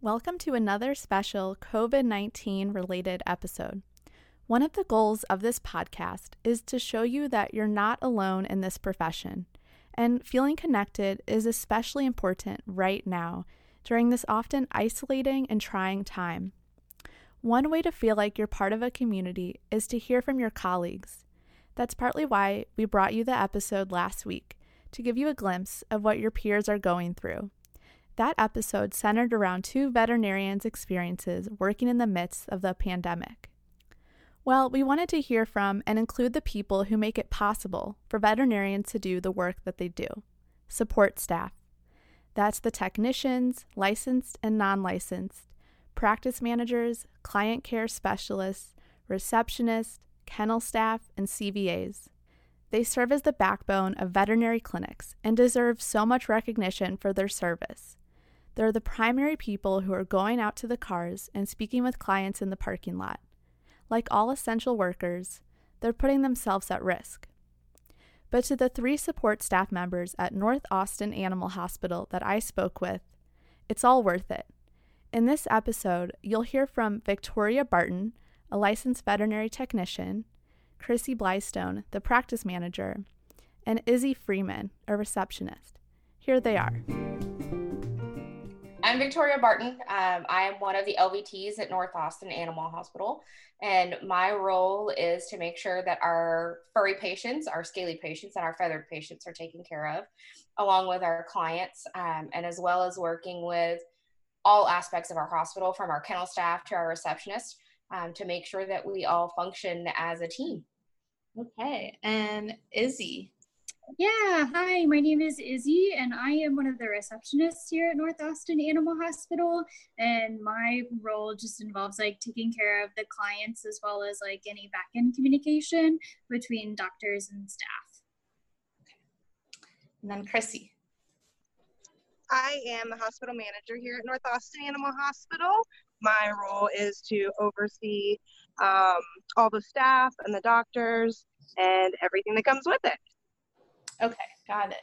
Welcome to another special COVID 19 related episode. One of the goals of this podcast is to show you that you're not alone in this profession, and feeling connected is especially important right now during this often isolating and trying time. One way to feel like you're part of a community is to hear from your colleagues. That's partly why we brought you the episode last week to give you a glimpse of what your peers are going through. That episode centered around two veterinarians' experiences working in the midst of the pandemic. Well, we wanted to hear from and include the people who make it possible for veterinarians to do the work that they do support staff. That's the technicians, licensed and non licensed, practice managers, client care specialists, receptionists, kennel staff, and CVAs. They serve as the backbone of veterinary clinics and deserve so much recognition for their service. They're the primary people who are going out to the cars and speaking with clients in the parking lot. Like all essential workers, they're putting themselves at risk. But to the three support staff members at North Austin Animal Hospital that I spoke with, it's all worth it. In this episode, you'll hear from Victoria Barton, a licensed veterinary technician, Chrissy Blystone, the practice manager, and Izzy Freeman, a receptionist. Here they are. I'm Victoria Barton. Um, I am one of the LVTs at North Austin Animal Hospital, and my role is to make sure that our furry patients, our scaly patients, and our feathered patients are taken care of, along with our clients, um, and as well as working with all aspects of our hospital, from our kennel staff to our receptionist, um, to make sure that we all function as a team. Okay, and Izzy, yeah, hi, my name is Izzy, and I am one of the receptionists here at North Austin Animal Hospital. And my role just involves like taking care of the clients as well as like any back end communication between doctors and staff. And then Chrissy. I am the hospital manager here at North Austin Animal Hospital. My role is to oversee um, all the staff and the doctors and everything that comes with it. Okay, got it.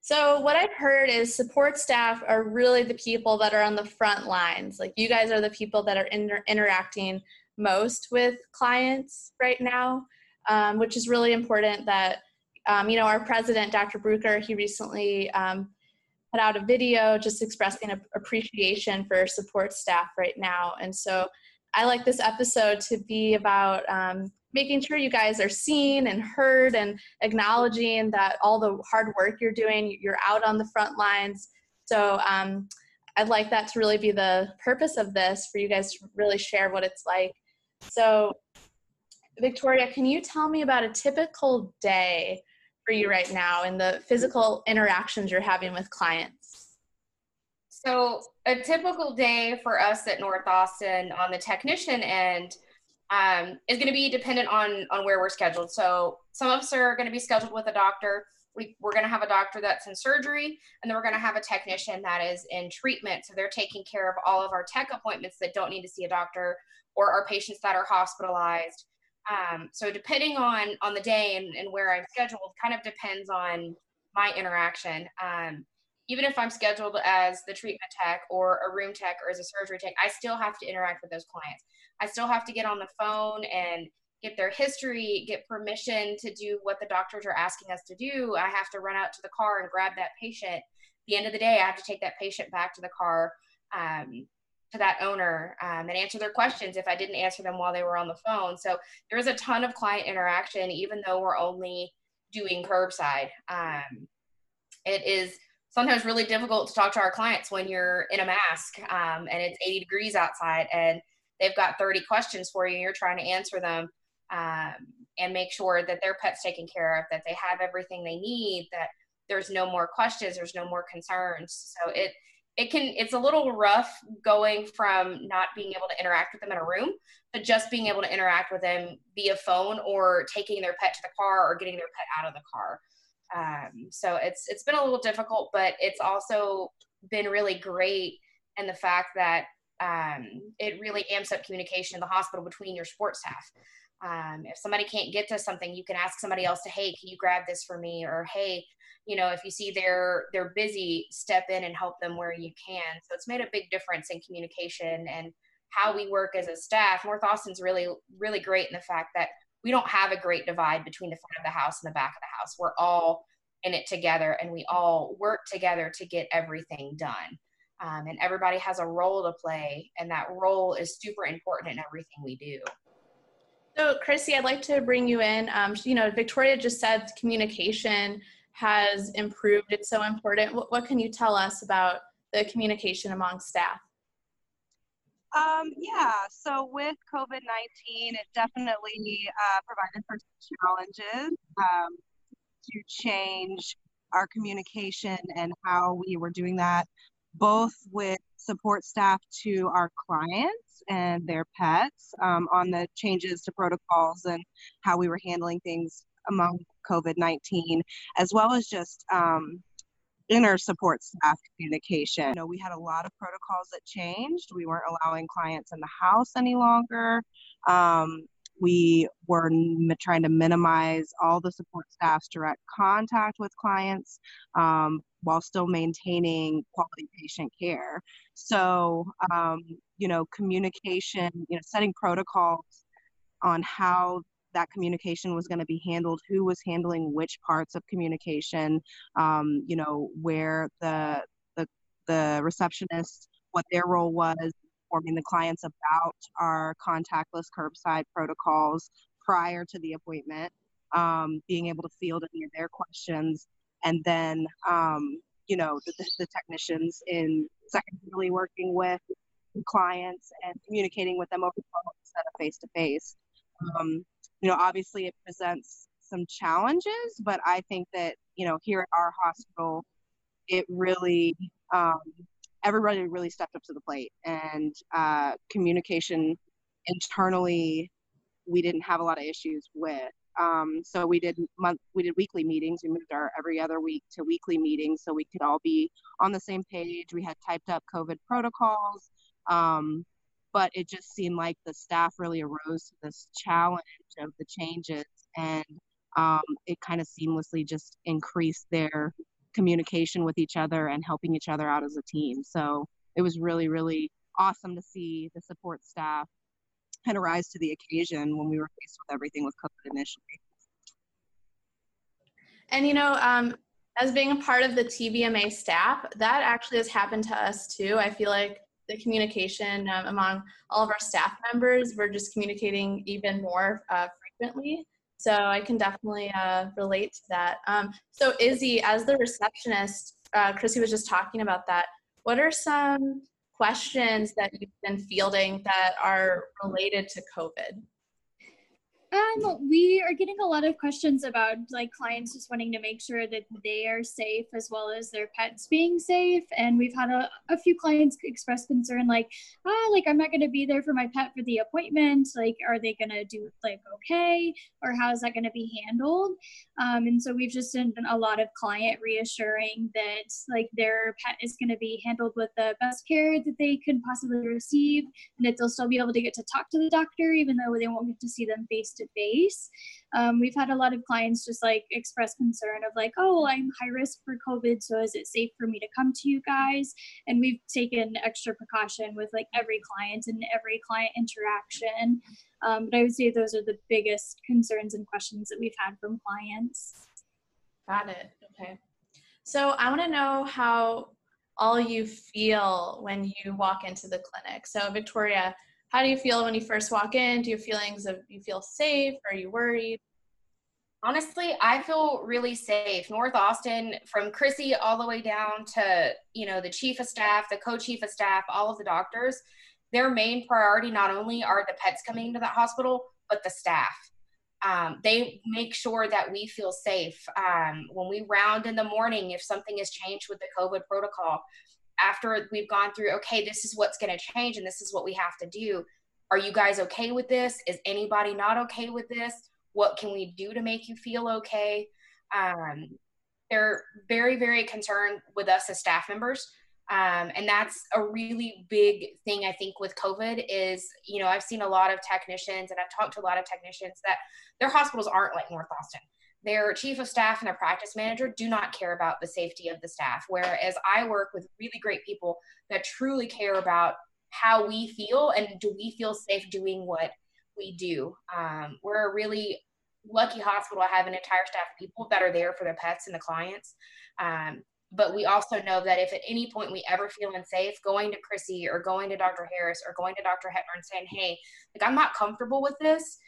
So what I've heard is support staff are really the people that are on the front lines. Like you guys are the people that are inter- interacting most with clients right now, um, which is really important. That um, you know, our president, Dr. Bruker, he recently um, put out a video just expressing a- appreciation for support staff right now, and so I like this episode to be about um, making sure you guys are seen and heard and acknowledging that all the hard work you're doing, you're out on the front lines. So um, I'd like that to really be the purpose of this for you guys to really share what it's like. So, Victoria, can you tell me about a typical day for you right now and the physical interactions you're having with clients? So, a typical day for us at North Austin on the technician end um, is going to be dependent on on where we're scheduled. So some of us are going to be scheduled with a doctor. We, we're going to have a doctor that's in surgery, and then we're going to have a technician that is in treatment. So they're taking care of all of our tech appointments that don't need to see a doctor, or our patients that are hospitalized. Um, so depending on on the day and, and where I'm scheduled, kind of depends on my interaction. Um, even if I'm scheduled as the treatment tech or a room tech or as a surgery tech, I still have to interact with those clients. I still have to get on the phone and get their history, get permission to do what the doctors are asking us to do. I have to run out to the car and grab that patient. At the end of the day, I have to take that patient back to the car um, to that owner um, and answer their questions if I didn't answer them while they were on the phone. So there's a ton of client interaction, even though we're only doing curbside. Um, it is sometimes really difficult to talk to our clients when you're in a mask um, and it's 80 degrees outside and they've got 30 questions for you and you're trying to answer them um, and make sure that their pet's taken care of that they have everything they need that there's no more questions there's no more concerns. So it it can it's a little rough going from not being able to interact with them in a room but just being able to interact with them via phone or taking their pet to the car or getting their pet out of the car um, so it's it's been a little difficult but it's also been really great And the fact that um, it really amps up communication in the hospital between your sports staff. Um, if somebody can't get to something, you can ask somebody else to, hey, can you grab this for me? Or hey, you know, if you see they're they're busy, step in and help them where you can. So it's made a big difference in communication and how we work as a staff. North Austin's really really great in the fact that we don't have a great divide between the front of the house and the back of the house. We're all in it together and we all work together to get everything done. Um, and everybody has a role to play, and that role is super important in everything we do. So, Chrissy, I'd like to bring you in. Um, you know, Victoria just said communication has improved. It's so important. What, what can you tell us about the communication among staff? Um, yeah, so with COVID 19, it definitely uh, provided for challenges um, to change our communication and how we were doing that, both with support staff to our clients and their pets um, on the changes to protocols and how we were handling things among COVID 19, as well as just um, inner support staff communication. You know, we had a lot of protocols that changed. We weren't allowing clients in the house any longer. Um, we were m- trying to minimize all the support staff's direct contact with clients um, while still maintaining quality patient care. So, um, you know, communication, you know, setting protocols on how that communication was going to be handled, who was handling which parts of communication, um, you know, where the, the, the receptionist, what their role was, informing the clients about our contactless curbside protocols prior to the appointment, um, being able to field any of their questions, and then, um, you know, the, the technicians in secondarily working with clients and communicating with them over the phone instead of face to face you know, obviously it presents some challenges, but I think that, you know, here at our hospital, it really, um, everybody really stepped up to the plate and uh, communication internally, we didn't have a lot of issues with. Um, so we did month, we did weekly meetings. We moved our every other week to weekly meetings so we could all be on the same page. We had typed up COVID protocols. Um, but it just seemed like the staff really arose to this challenge of the changes and um, it kind of seamlessly just increased their communication with each other and helping each other out as a team. So it was really really awesome to see the support staff kind of rise to the occasion when we were faced with everything with covid initially. And you know um, as being a part of the tvma staff that actually has happened to us too. I feel like the communication um, among all of our staff members. We're just communicating even more uh, frequently. So I can definitely uh, relate to that. Um, so Izzy, as the receptionist, uh, Chrissy was just talking about that. What are some questions that you've been fielding that are related to COVID? Um, we are getting a lot of questions about like clients just wanting to make sure that they are safe as well as their pets being safe. And we've had a, a few clients express concern like, ah, like I'm not going to be there for my pet for the appointment. Like, are they going to do like okay? Or how is that going to be handled? Um, and so we've just done a lot of client reassuring that like their pet is going to be handled with the best care that they could possibly receive and that they'll still be able to get to talk to the doctor even though they won't get to see them face to face. Um, we've had a lot of clients just like express concern of like, oh, I'm high risk for COVID, so is it safe for me to come to you guys? And we've taken extra precaution with like every client and every client interaction. Um, but I would say those are the biggest concerns and questions that we've had from clients. Got it. Okay. So I want to know how all you feel when you walk into the clinic. So Victoria, how do you feel when you first walk in? Do you feelings of you feel safe? Are you worried? Honestly, I feel really safe. North Austin, from Chrissy all the way down to you know the chief of staff, the co-chief of staff, all of the doctors, their main priority not only are the pets coming into that hospital, but the staff. Um, they make sure that we feel safe. Um, when we round in the morning, if something has changed with the COVID protocol, after we've gone through, okay, this is what's going to change and this is what we have to do. Are you guys okay with this? Is anybody not okay with this? What can we do to make you feel okay? Um, they're very, very concerned with us as staff members. Um, and that's a really big thing I think with COVID is, you know, I've seen a lot of technicians and I've talked to a lot of technicians that their hospitals aren't like North Austin. Their chief of staff and their practice manager do not care about the safety of the staff. Whereas I work with really great people that truly care about how we feel and do we feel safe doing what we do. Um, we're a really lucky hospital. I have an entire staff of people that are there for the pets and the clients. Um, but we also know that if at any point we ever feel unsafe, going to Chrissy or going to Dr. Harris or going to Dr. Hepburn and saying, hey, like I'm not comfortable with this,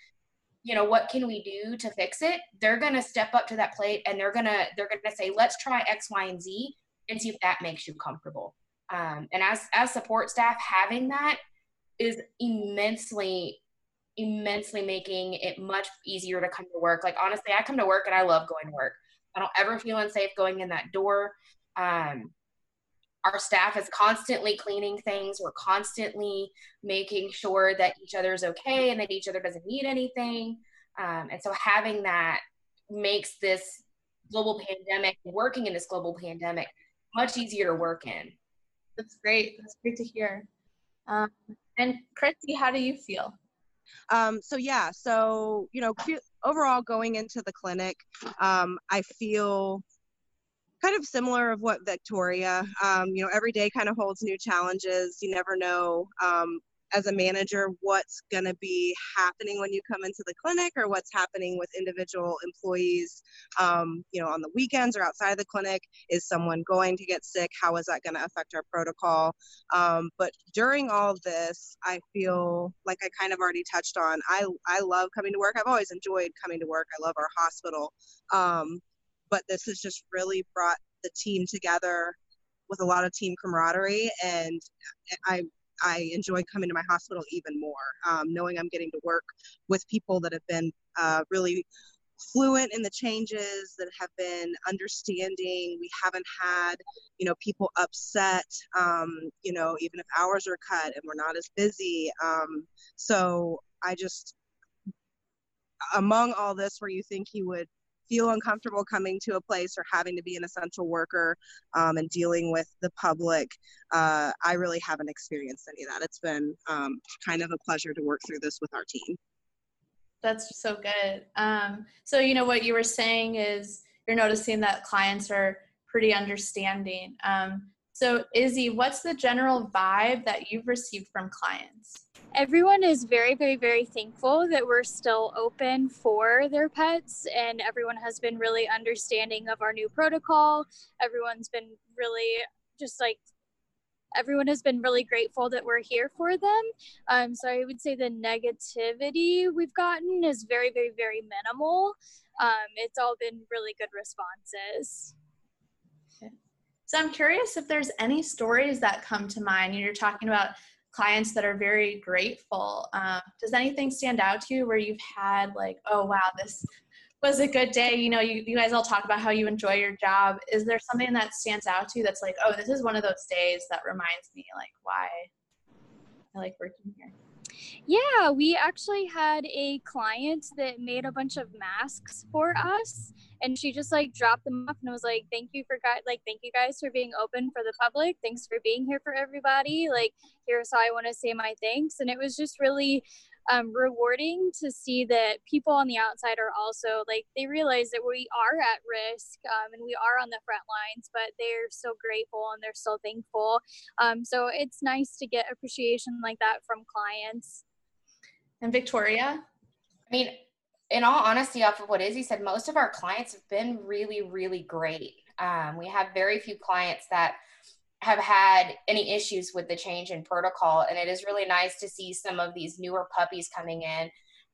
you know, what can we do to fix it? They're gonna step up to that plate and they're gonna they're gonna say, let's try X, Y, and Z and see if that makes you comfortable. Um, and as as support staff, having that is immensely immensely making it much easier to come to work. Like honestly, I come to work and I love going to work. I don't ever feel unsafe going in that door. Um, our staff is constantly cleaning things. We're constantly making sure that each other is okay and that each other doesn't need anything. Um, and so having that makes this global pandemic, working in this global pandemic, much easier to work in. That's great. That's great to hear. Um, and Christy, how do you feel? Um, so yeah, so you know, overall going into the clinic, um, I feel kind of similar of what Victoria. Um, you know, every day kind of holds new challenges. You never know um, as a manager what's going to be happening when you come into the clinic or what's happening with individual employees um, you know on the weekends or outside of the clinic. Is someone going to get sick? How is that going to affect our protocol? Um, but during all this i feel like i kind of already touched on i i love coming to work. I've always enjoyed coming to work. I love our hospital. Um, but this has just really brought the team together with a lot of team camaraderie and I I enjoy coming to my hospital even more, um, knowing I'm getting to work with people that have been uh, really fluent in the changes that have been understanding. We haven't had you know people upset um, you know even if hours are cut and we're not as busy um, so i just among all this where you think you would feel uncomfortable coming to a place or having to be an essential worker um, and dealing with the public, uh, I really haven't experienced any of that. It's been um, kind of a pleasure to work through this with our team. That's so good. Um, so, you know, what you were saying is you're noticing that clients are pretty understanding. Um, so, Izzy, what's the general vibe that you've received from clients? everyone is very, very, very thankful that we're still open for their pets, and everyone has been really understanding of our new protocol. Everyone's been really just like everyone has been really grateful that we're here for them. Um, so I would say the negativity we've gotten is very, very, very minimal. Um, it's all been really good responses. So I'm curious if there's any stories that come to mind. You're talking about clients that are very grateful. Um, does anything stand out to you where you've had like, oh wow, this was a good day? You know, you, you guys all talk about how you enjoy your job. Is there something that stands out to you that's like, oh, this is one of those days that reminds me like why I like working here? Yeah, we actually had a client that made a bunch of masks for us and she just like dropped them off and was like thank you for guys like thank you guys for being open for the public. Thanks for being here for everybody. Like here's how i want to say my thanks. And it was just really um, rewarding to see that people on the outside are also like they realize that we are at risk um, and we are on the front lines but they're so grateful and they're so thankful. Um, so it's nice to get appreciation like that from clients and victoria i mean in all honesty, off of what Izzy said, most of our clients have been really, really great. Um, we have very few clients that have had any issues with the change in protocol. And it is really nice to see some of these newer puppies coming in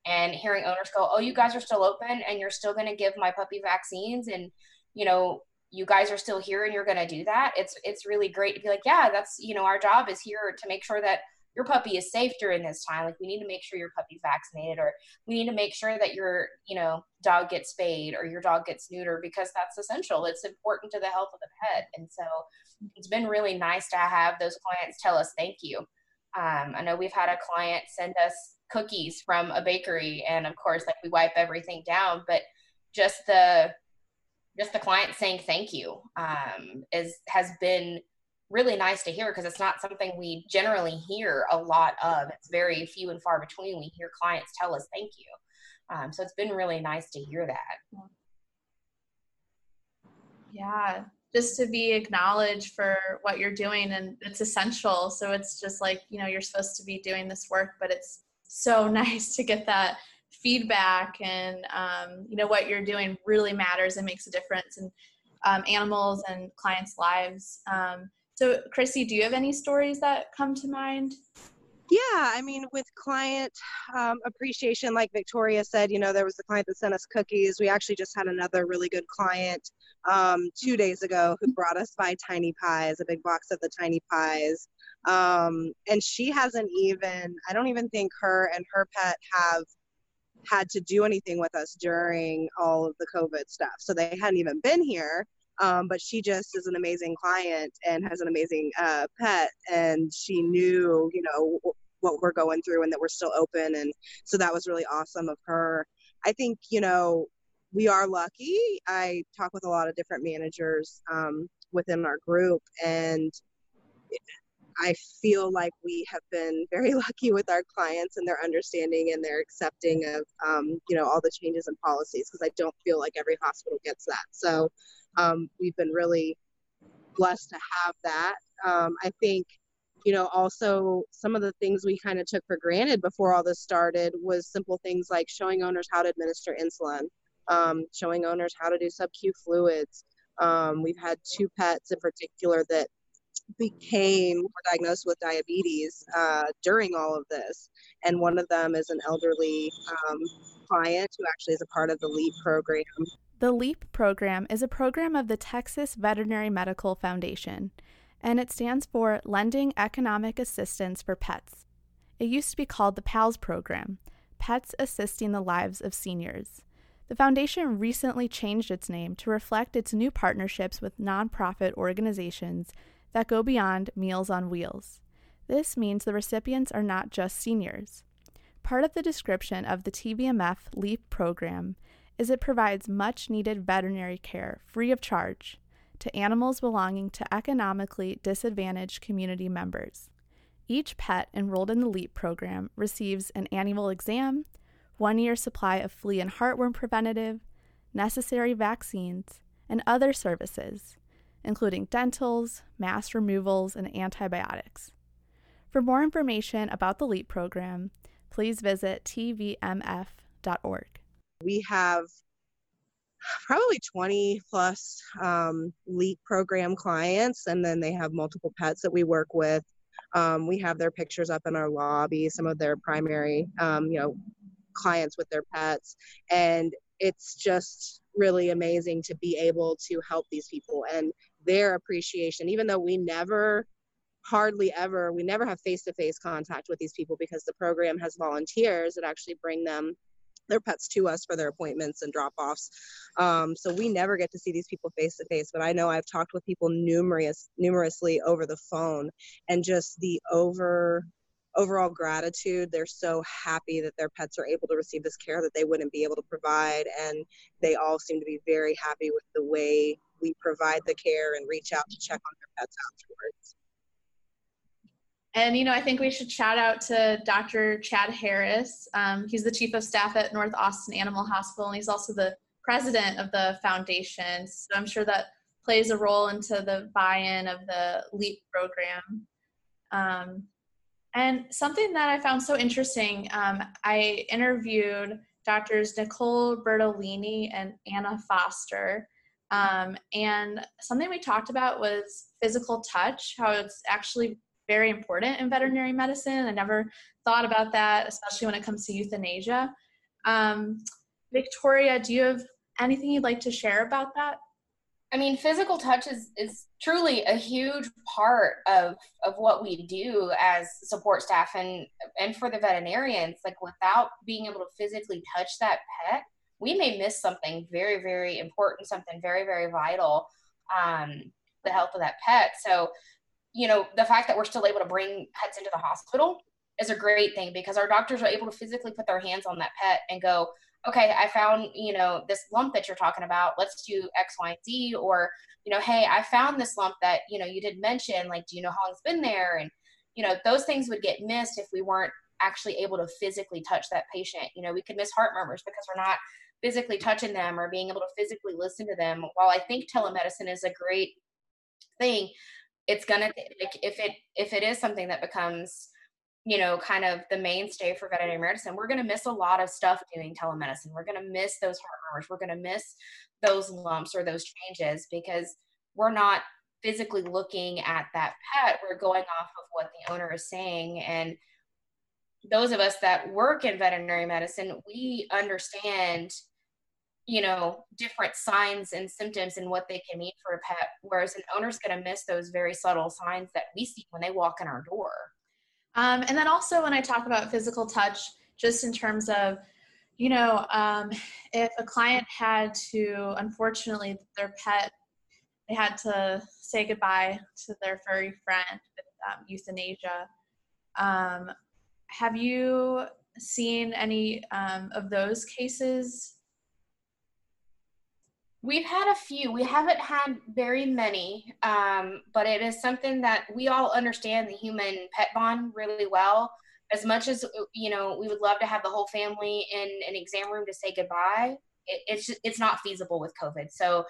and hearing owners go, Oh, you guys are still open and you're still going to give my puppy vaccines. And, you know, you guys are still here and you're going to do that. It's, it's really great to be like, yeah, that's, you know, our job is here to make sure that your puppy is safe during this time. Like we need to make sure your puppy's vaccinated or we need to make sure that your, you know, dog gets spayed or your dog gets neutered because that's essential. It's important to the health of the pet. And so it's been really nice to have those clients tell us thank you. Um, I know we've had a client send us cookies from a bakery and of course like we wipe everything down, but just the just the client saying thank you um, is has been really nice to hear because it's not something we generally hear a lot of. It's very few and far between. We hear clients tell us thank you. Um, so it's been really nice to hear that. Yeah, just to be acknowledged for what you're doing and it's essential. So it's just like, you know, you're supposed to be doing this work, but it's so nice to get that feedback and um, you know what you're doing really matters and makes a difference in um, animals and clients lives um, so chrissy do you have any stories that come to mind yeah i mean with client um, appreciation like victoria said you know there was the client that sent us cookies we actually just had another really good client um, two days ago who brought us by tiny pies a big box of the tiny pies um, and she hasn't even i don't even think her and her pet have had to do anything with us during all of the COVID stuff. So they hadn't even been here. Um, but she just is an amazing client and has an amazing uh, pet. And she knew, you know, what we're going through and that we're still open. And so that was really awesome of her. I think, you know, we are lucky. I talk with a lot of different managers um, within our group, and I feel like we have been very lucky with our clients and their understanding and their accepting of, um, you know, all the changes and policies because I don't feel like every hospital gets that. So um, we've been really blessed to have that. Um, I think, you know, also some of the things we kind of took for granted before all this started was simple things like showing owners how to administer insulin, um, showing owners how to do sub-Q fluids. Um, we've had two pets in particular that became diagnosed with diabetes uh, during all of this. And one of them is an elderly um, client who actually is a part of the LEAP program. The LEAP program is a program of the Texas Veterinary Medical Foundation, and it stands for Lending Economic Assistance for Pets. It used to be called the PALS program, Pets Assisting the Lives of Seniors. The foundation recently changed its name to reflect its new partnerships with nonprofit organizations that go beyond Meals on Wheels. This means the recipients are not just seniors. Part of the description of the TVMF LEAP program is it provides much needed veterinary care free of charge to animals belonging to economically disadvantaged community members. Each pet enrolled in the LEAP program receives an annual exam, one year supply of flea and heartworm preventative, necessary vaccines, and other services including dentals, mass removals, and antibiotics. For more information about the LEAP program, please visit tvmf.org. We have probably 20 plus um, LEAP program clients, and then they have multiple pets that we work with. Um, we have their pictures up in our lobby, some of their primary, um, you know, clients with their pets, and it's just really amazing to be able to help these people and their appreciation, even though we never hardly ever we never have face-to-face contact with these people because the program has volunteers that actually bring them their pets to us for their appointments and drop-offs um, so we never get to see these people face to face but i know i've talked with people numerous numerously over the phone and just the over overall gratitude they're so happy that their pets are able to receive this care that they wouldn't be able to provide and they all seem to be very happy with the way we provide the care and reach out to check on their pets afterwards. And, you know, I think we should shout out to Dr. Chad Harris. Um, he's the chief of staff at North Austin Animal Hospital, and he's also the president of the foundation. So I'm sure that plays a role into the buy in of the LEAP program. Um, and something that I found so interesting, um, I interviewed doctors Nicole Bertolini and Anna Foster. Um, and something we talked about was physical touch, how it's actually very important in veterinary medicine. I never thought about that, especially when it comes to euthanasia. Um, Victoria, do you have anything you'd like to share about that? I mean, physical touch is, is truly a huge part of, of what we do as support staff and, and for the veterinarians. Like, without being able to physically touch that pet, we may miss something very, very important, something very, very vital, um, the health of that pet. So, you know, the fact that we're still able to bring pets into the hospital is a great thing because our doctors are able to physically put their hands on that pet and go, okay, I found, you know, this lump that you're talking about. Let's do X, Y, and Z. Or, you know, hey, I found this lump that, you know, you did mention. Like, do you know how long it's been there? And, you know, those things would get missed if we weren't actually able to physically touch that patient. You know, we could miss heart murmurs because we're not physically touching them or being able to physically listen to them. While I think telemedicine is a great thing, it's gonna like if it if it is something that becomes you know, kind of the mainstay for veterinary medicine, we're going to miss a lot of stuff doing telemedicine. We're going to miss those heart murmurs. We're going to miss those lumps or those changes because we're not physically looking at that pet. We're going off of what the owner is saying. And those of us that work in veterinary medicine, we understand, you know, different signs and symptoms and what they can mean for a pet. Whereas an owner's going to miss those very subtle signs that we see when they walk in our door. Um, and then also when I talk about physical touch, just in terms of, you know, um, if a client had to, unfortunately, their pet, they had to say goodbye to their furry friend with um, euthanasia. Um, have you seen any um, of those cases We've had a few. We haven't had very many, um, but it is something that we all understand the human pet bond really well. As much as you know, we would love to have the whole family in an exam room to say goodbye. It, it's just, it's not feasible with COVID. So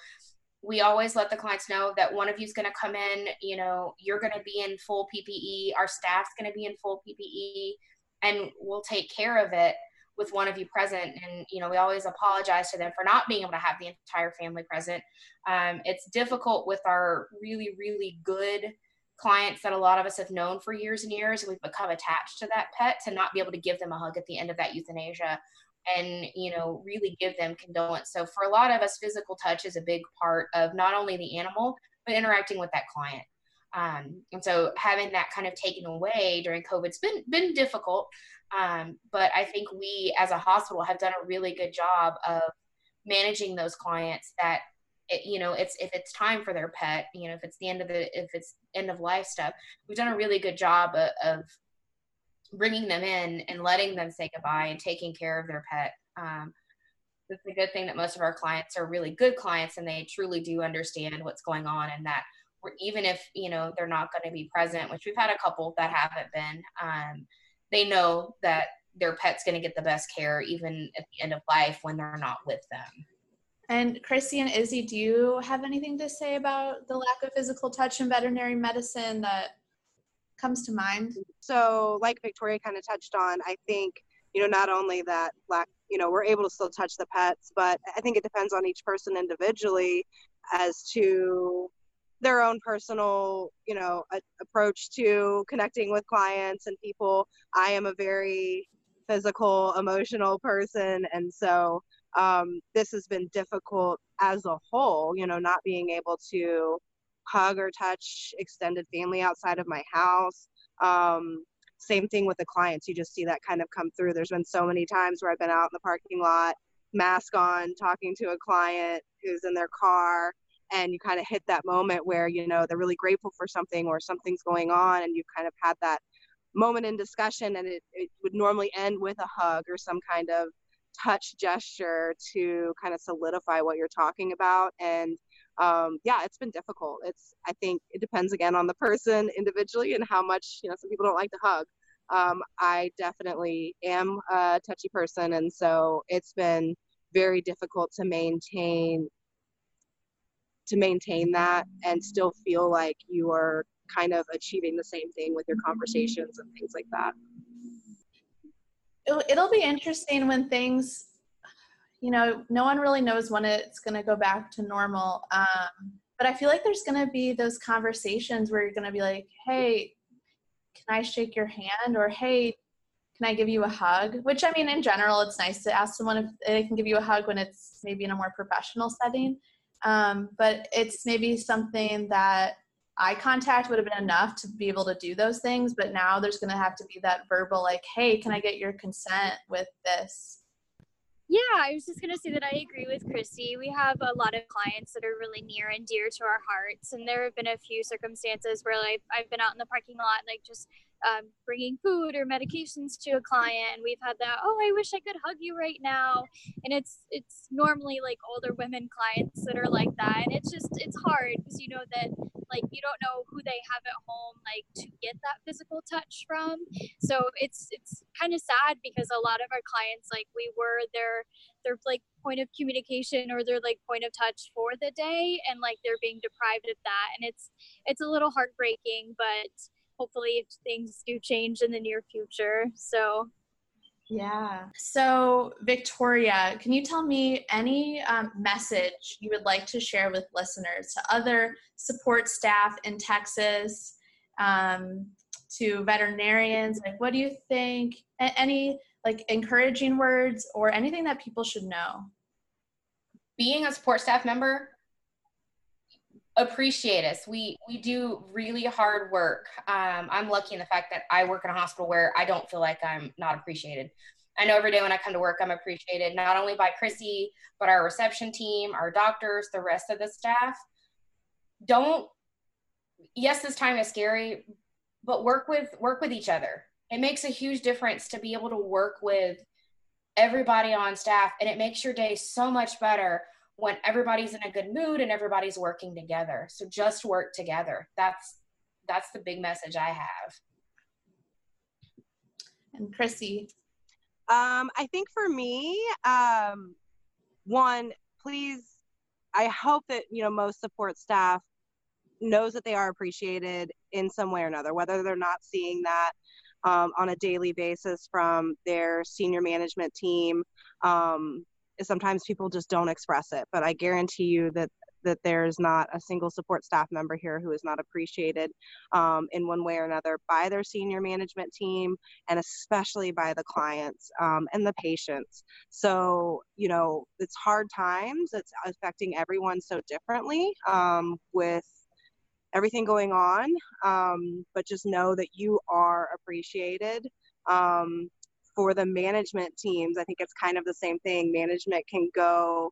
we always let the clients know that one of you is going to come in. You know, you're going to be in full PPE. Our staff's going to be in full PPE, and we'll take care of it with one of you present and you know we always apologize to them for not being able to have the entire family present um, it's difficult with our really really good clients that a lot of us have known for years and years and we've become attached to that pet to not be able to give them a hug at the end of that euthanasia and you know really give them condolence so for a lot of us physical touch is a big part of not only the animal but interacting with that client um, and so having that kind of taken away during COVID's been been difficult. Um, but I think we as a hospital have done a really good job of managing those clients that it, you know it's if it's time for their pet you know if it's the end of the if it's end of life stuff we've done a really good job of, of bringing them in and letting them say goodbye and taking care of their pet. Um, it's a good thing that most of our clients are really good clients and they truly do understand what's going on and that even if you know they're not going to be present which we've had a couple that haven't been um, they know that their pet's going to get the best care even at the end of life when they're not with them. And chrissy and izzy do you have anything to say about the lack of physical touch in veterinary medicine that comes to mind? So like victoria kind of touched on i think you know not only that lack you know we're able to still touch the pets but i think it depends on each person individually as to their own personal you know a, approach to connecting with clients and people. I am a very physical emotional person and so um, this has been difficult as a whole you know not being able to hug or touch extended family outside of my house. Um, same thing with the clients. You just see that kind of come through. There's been so many times where i've been out in the parking lot mask on talking to a client who's in their car and you kind of hit that moment where you know they're really grateful for something or something's going on and you've kind of had that moment in discussion and it, it would normally end with a hug or some kind of touch gesture to kind of solidify what you're talking about and um, yeah it's been difficult. It's i think it depends again on the person individually and how much you know some people don't like to hug. Um, i definitely am a touchy person and so it's been very difficult to maintain to maintain that and still feel like you are kind of achieving the same thing with your conversations and things like that. It'll, be interesting when things, you know, no one really knows when it's going to go back to normal. Um, but I feel like there's going to be those conversations where you're going to be like, hey, can I shake your hand? Or hey, can I give you a hug? Which I mean, in general, it's nice to ask someone if they can give you a hug when it's maybe in a more professional setting. Um, but it's maybe something that eye contact would have been enough to be able to do those things. But now there's going to have to be that verbal, like, hey, can I get your consent with this? Yeah, I was just going to say that I agree with Christy. We have a lot of clients that are really near and dear to our hearts. And there have been a few circumstances where like, I've been out in the parking lot, like just um, bringing food or medications to a client and we've had that oh i wish i could hug you right now. And it's it's normally like older women clients that are like that and it's just it's hard because you know that like you don't know who they have at home like to get that physical touch from. So it's it's kind of sad because a lot of our clients like we were their their like point of communication or their like point of touch for the day and like they're being deprived of that and it's it's a little heartbreaking but hopefully things do change in the near future so yeah. So, Victoria, can you tell me any um, message you would like to share with listeners to other support staff in Texas, um, to veterinarians? Like, what do you think? A- any like encouraging words or anything that people should know? Being a support staff member, appreciate us. We we do really hard work. Um, I'm lucky in the fact that I work in a hospital where I don't feel like I'm not appreciated. I know every day when I come to work, I'm appreciated not only by Chrissy, but our reception team, our doctors, the rest of the staff. Don't. Yes, this time is scary, but work with work with each other. It makes a huge difference to be able to work with everybody on staff, and it makes your day so much better when everybody's in a good mood and everybody's working together. So just work together. That's that's the big message I have. And Chrissy. Um, I think for me, um, one, please, I hope that you know most support staff knows that they are appreciated in some way or another, whether they're not seeing that um, on a daily basis from their senior management team. Um, sometimes people just don't express it, but I guarantee you that that there's not a single support staff member here who is not appreciated um, in one way or another by their senior management team and especially by the clients um, and the patients. So, you know, it's hard times, it's affecting everyone so differently um, with everything going on, um, but just know that you are appreciated. For the management teams, I think it's kind of the same thing. Management can go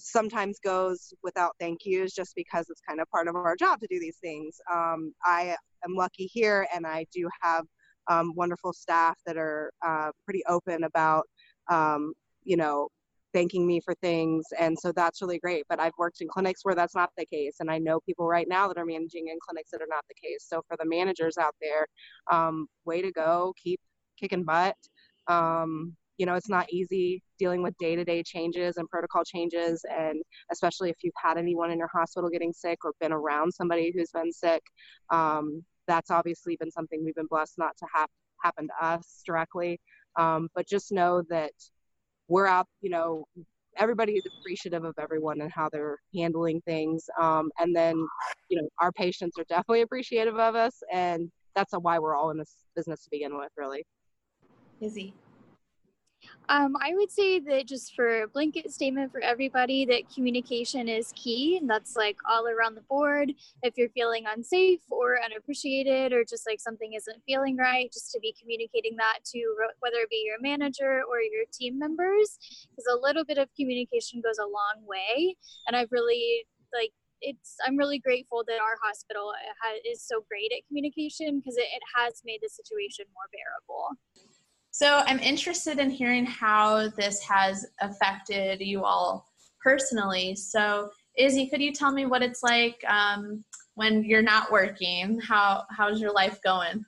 sometimes goes without thank yous just because it's kind of part of our job to do these things. Um, I am lucky here, and I do have um, wonderful staff that are uh, pretty open about, um, you know, thanking me for things, and so that's really great. But I've worked in clinics where that's not the case, and I know people right now that are managing in clinics that are not the case. So for the managers out there, um, way to go, keep kicking butt. Um, you know, it's not easy dealing with day to day changes and protocol changes. And especially if you've had anyone in your hospital getting sick or been around somebody who's been sick, um, that's obviously been something we've been blessed not to have happen to us directly. Um, but just know that we're out, you know, everybody is appreciative of everyone and how they're handling things. Um, and then, you know, our patients are definitely appreciative of us. And that's why we're all in this business to begin with, really. Izzy. Um, I would say that just for a blanket statement for everybody, that communication is key, and that's like all around the board. If you're feeling unsafe or unappreciated, or just like something isn't feeling right, just to be communicating that to whether it be your manager or your team members, because a little bit of communication goes a long way. And I've really like it's i'm really grateful that our hospital is so great at communication because it, it has made the situation more bearable so I'm interested in hearing how this has affected you all personally. So Izzy, could you tell me what it's like um, when you're not working? How how's your life going?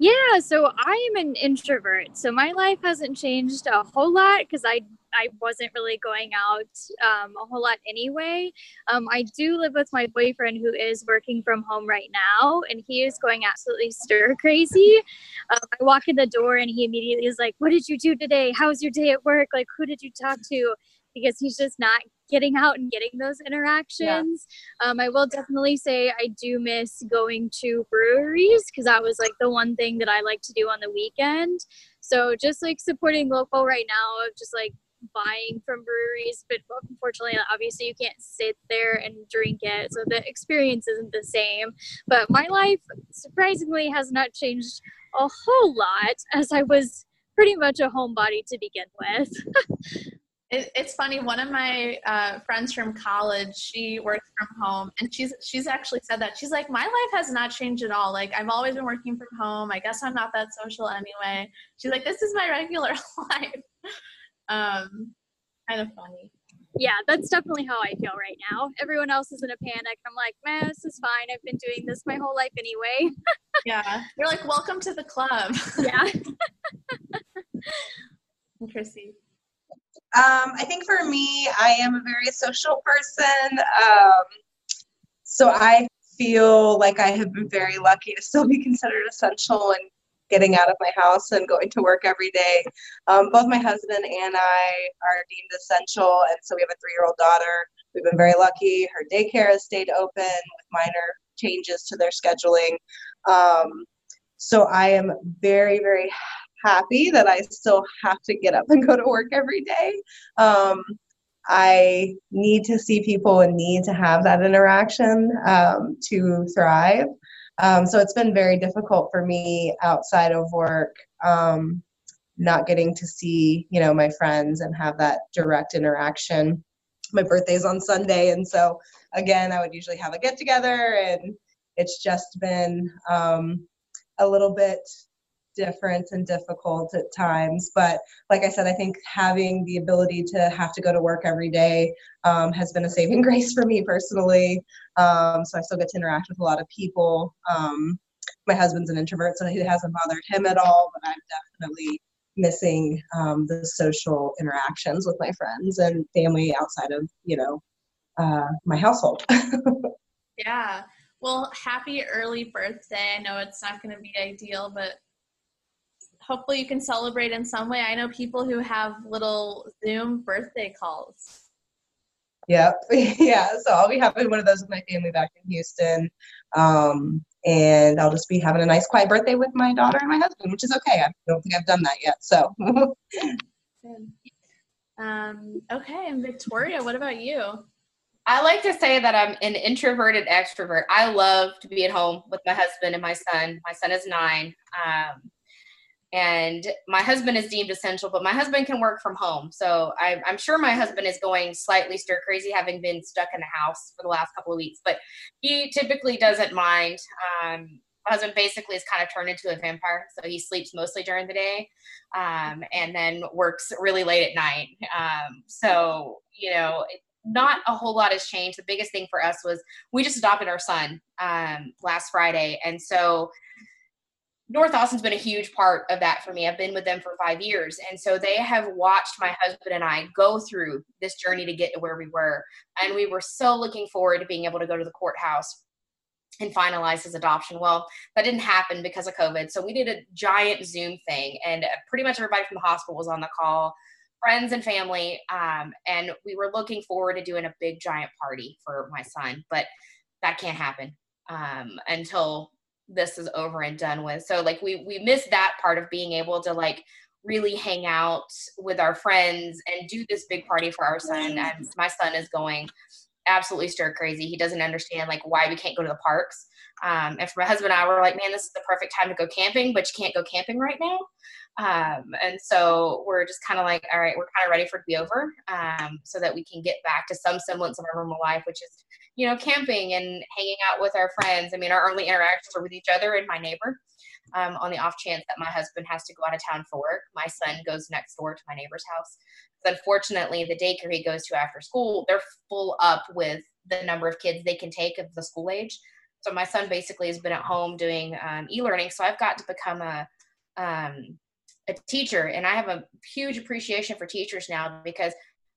Yeah, so I am an introvert. So my life hasn't changed a whole lot because I I wasn't really going out um, a whole lot anyway. Um, I do live with my boyfriend who is working from home right now, and he is going absolutely stir crazy. Um, I walk in the door and he immediately is like, "What did you do today? How was your day at work? Like, who did you talk to?" Because he's just not getting out and getting those interactions. Yeah. Um, I will definitely say I do miss going to breweries because that was like the one thing that I like to do on the weekend. So just like supporting local right now of just like buying from breweries, but unfortunately, obviously, you can't sit there and drink it, so the experience isn't the same. But my life surprisingly has not changed a whole lot, as I was pretty much a homebody to begin with. It, it's funny. One of my uh, friends from college, she works from home, and she's she's actually said that she's like, my life has not changed at all. Like I've always been working from home. I guess I'm not that social anyway. She's like, this is my regular life. Um, kind of funny. Yeah, that's definitely how I feel right now. Everyone else is in a panic. I'm like, man, this is fine. I've been doing this my whole life anyway. yeah, you're like, welcome to the club. yeah. Interesting. Um, I think for me, I am a very social person. Um, so I feel like I have been very lucky to still be considered essential and getting out of my house and going to work every day. Um, both my husband and I are deemed essential, and so we have a three year old daughter. We've been very lucky. Her daycare has stayed open with minor changes to their scheduling. Um, so I am very, very happy that I still have to get up and go to work every day. Um, I need to see people and need to have that interaction um, to thrive. Um, so it's been very difficult for me outside of work, um, not getting to see, you know, my friends and have that direct interaction. My birthday's on Sunday, and so again, I would usually have a get together, and it's just been um, a little bit different and difficult at times. But like I said, I think having the ability to have to go to work every day um, has been a saving grace for me personally. Um, so I still get to interact with a lot of people. Um, my husband's an introvert, so it hasn't bothered him at all, but I'm definitely missing um, the social interactions with my friends and family outside of, you know, uh, my household. yeah. Well, happy early birthday. I know it's not going to be ideal, but hopefully you can celebrate in some way. I know people who have little Zoom birthday calls. Yep. Yeah. So I'll be having one of those with my family back in Houston. Um, and I'll just be having a nice quiet birthday with my daughter and my husband, which is okay. I don't think I've done that yet. So. um, okay. And Victoria, what about you? I like to say that I'm an introverted extrovert. I love to be at home with my husband and my son. My son is nine. Um, and my husband is deemed essential but my husband can work from home. So I, am sure my husband is going slightly stir crazy having been stuck in the house for the last couple of weeks but he typically doesn't mind. Um, my husband basically is kind of turned into a vampire so he sleeps mostly during the day um, and then works really late at night. Um, so you know not a whole lot has changed. The biggest thing for us was we just adopted our son um, last friday. And so North Austin's been a huge part of that for me. I've been with them for five years. And so they have watched my husband and I go through this journey to get to where we were. And we were so looking forward to being able to go to the courthouse and finalize his adoption. Well, that didn't happen because of COVID. So we did a giant Zoom thing, and pretty much everybody from the hospital was on the call, friends and family. Um, and we were looking forward to doing a big giant party for my son, but that can't happen um, until this is over and done with. So like we we miss that part of being able to like really hang out with our friends and do this big party for our son. And my son is going absolutely stir crazy. He doesn't understand like why we can't go to the parks. Um, and for my husband and I, we're like, man, this is the perfect time to go camping, but you can't go camping right now. Um, and so we're just kind of like, all right, we're kind of ready for it to be over um, so that we can get back to some semblance of our normal life, which is, you know, camping and hanging out with our friends. I mean, our only interactions are with each other and my neighbor. Um, on the off chance that my husband has to go out of town for work, my son goes next door to my neighbor's house. Unfortunately, the daycare he goes to after school, they're full up with the number of kids they can take of the school age. So my son basically has been at home doing um, e-learning. So I've got to become a um, a teacher, and I have a huge appreciation for teachers now because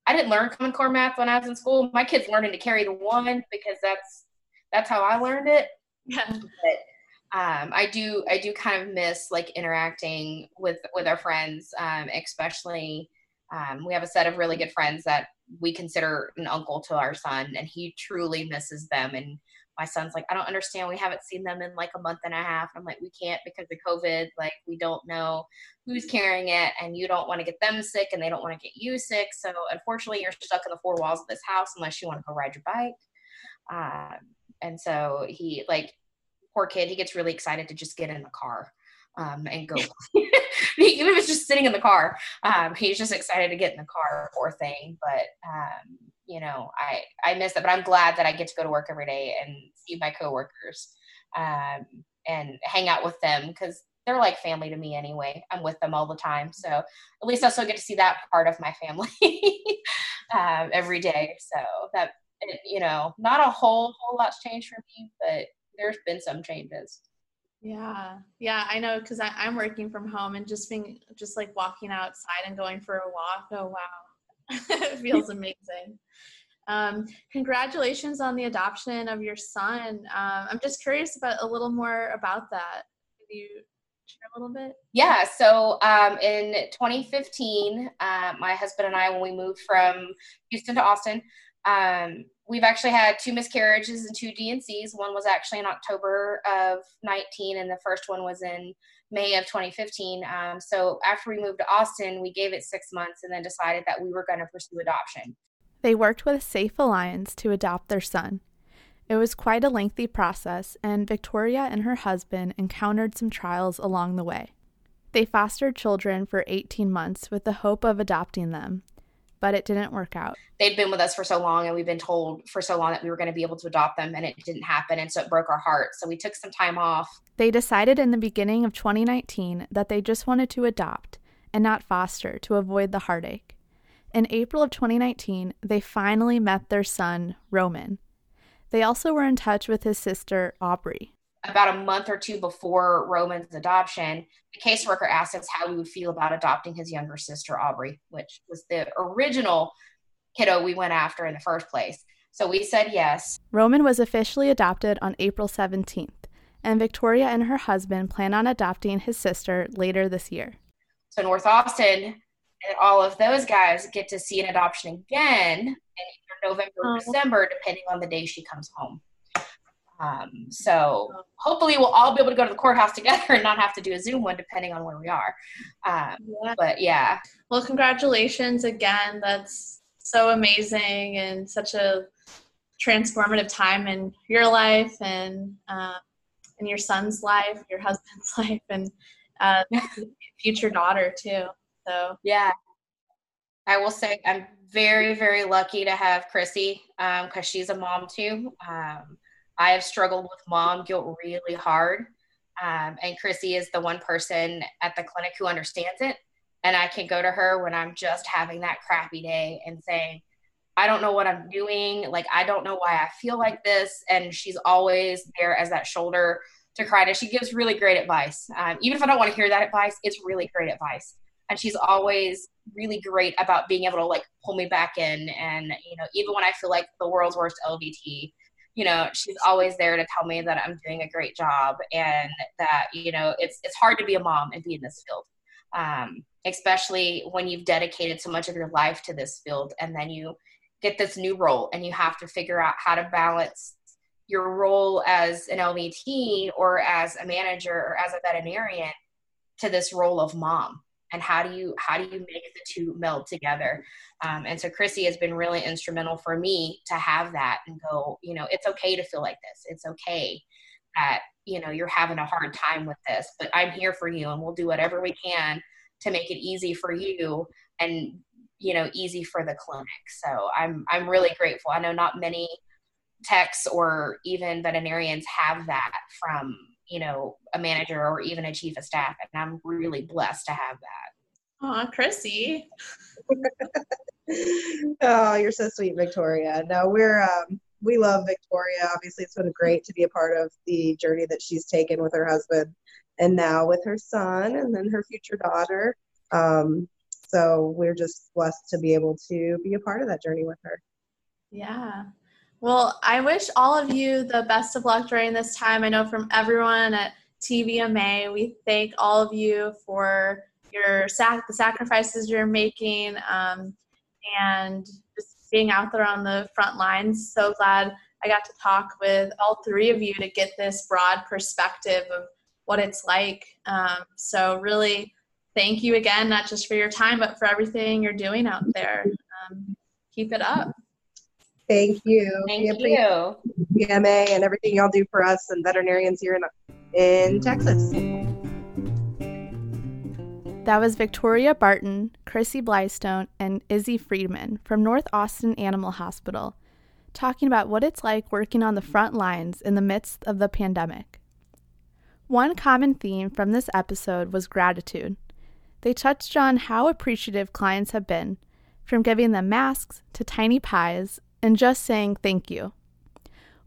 I didn't learn Common Core math when I was in school. My kids learning to carry the one because that's that's how I learned it. Yeah. But um, I do I do kind of miss like interacting with with our friends, um, especially. Um, we have a set of really good friends that we consider an uncle to our son, and he truly misses them. And my son's like, I don't understand. We haven't seen them in like a month and a half. I'm like, we can't because of COVID. Like, we don't know who's carrying it, and you don't want to get them sick, and they don't want to get you sick. So, unfortunately, you're stuck in the four walls of this house unless you want to go ride your bike. Um, and so he, like, poor kid, he gets really excited to just get in the car. Um, and go. Even if it's just sitting in the car, um, he's just excited to get in the car, poor thing. But um, you know, I I miss it, but I'm glad that I get to go to work every day and see my coworkers um, and hang out with them because they're like family to me anyway. I'm with them all the time, so at least I still get to see that part of my family um, every day. So that you know, not a whole whole lot's changed for me, but there's been some changes. Yeah, yeah, I know because I'm working from home and just being just like walking outside and going for a walk. Oh wow, it feels amazing. Um, congratulations on the adoption of your son. Um, I'm just curious about a little more about that. Can you share a little bit? Yeah. So um, in 2015, uh, my husband and I, when we moved from Houston to Austin, um, we've actually had two miscarriages and two D&Cs. One was actually in October of 19, and the first one was in May of 2015. Um, so after we moved to Austin, we gave it six months and then decided that we were going to pursue adoption. They worked with Safe Alliance to adopt their son. It was quite a lengthy process, and Victoria and her husband encountered some trials along the way. They fostered children for 18 months with the hope of adopting them, but it didn't work out. They'd been with us for so long, and we've been told for so long that we were going to be able to adopt them, and it didn't happen. And so it broke our heart. So we took some time off. They decided in the beginning of 2019 that they just wanted to adopt and not foster to avoid the heartache. In April of 2019, they finally met their son, Roman. They also were in touch with his sister, Aubrey about a month or two before Roman's adoption, the caseworker asked us how we would feel about adopting his younger sister, Aubrey, which was the original kiddo we went after in the first place. So we said yes. Roman was officially adopted on April 17th, and Victoria and her husband plan on adopting his sister later this year. So North Austin and all of those guys get to see an adoption again in November or oh. December, depending on the day she comes home. Um, so hopefully we'll all be able to go to the courthouse together and not have to do a Zoom one depending on where we are. Um, yeah. But yeah. Well, congratulations again. That's so amazing and such a transformative time in your life and uh, in your son's life, your husband's life, and uh, future daughter too. So yeah, I will say I'm very very lucky to have Chrissy because um, she's a mom too. Um, I have struggled with mom guilt really hard. Um, and Chrissy is the one person at the clinic who understands it. And I can go to her when I'm just having that crappy day and saying, I don't know what I'm doing. Like, I don't know why I feel like this. And she's always there as that shoulder to cry to. She gives really great advice. Um, even if I don't want to hear that advice, it's really great advice. And she's always really great about being able to like pull me back in. And, you know, even when I feel like the world's worst LVT, you know she's always there to tell me that i'm doing a great job and that you know it's it's hard to be a mom and be in this field um, especially when you've dedicated so much of your life to this field and then you get this new role and you have to figure out how to balance your role as an lvt or as a manager or as a veterinarian to this role of mom and how do you how do you make the two meld together? Um, and so chrissy has been really instrumental for me to have that and go you know it's okay to feel like this. It's okay that you know you're having a hard time with this but i'm here for you and we'll do whatever we can to make it easy for you and you know easy for the clinic. So i'm i'm really grateful. I know not many techs or even veterinarians have that from you know, a manager or even a chief of staff. And I'm really blessed to have that. Oh, Chrissy. oh, you're so sweet, Victoria. No, we're um, we love Victoria. Obviously, it's been great to be a part of the journey that she's taken with her husband, and now with her son, and then her future daughter. Um, so we're just blessed to be able to be a part of that journey with her. Yeah. Well, I wish all of you the best of luck during this time. I know from everyone at TVMA, we thank all of you for your sac- the sacrifices you're making um, and just being out there on the front lines. So glad I got to talk with all three of you to get this broad perspective of what it's like. Um, so, really, thank you again, not just for your time, but for everything you're doing out there. Um, keep it up. Thank you. Thank you. TVMA and everything y'all do for us and veterinarians here in, in Texas. That was Victoria Barton, Chrissy Blystone, and Izzy Friedman from North Austin Animal Hospital talking about what it's like working on the front lines in the midst of the pandemic. One common theme from this episode was gratitude. They touched on how appreciative clients have been, from giving them masks to tiny pies and just saying thank you.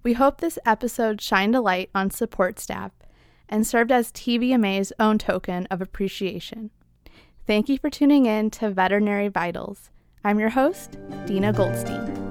We hope this episode shined a light on support staff and served as TVMA's own token of appreciation. Thank you for tuning in to Veterinary Vitals. I'm your host, Dina Goldstein.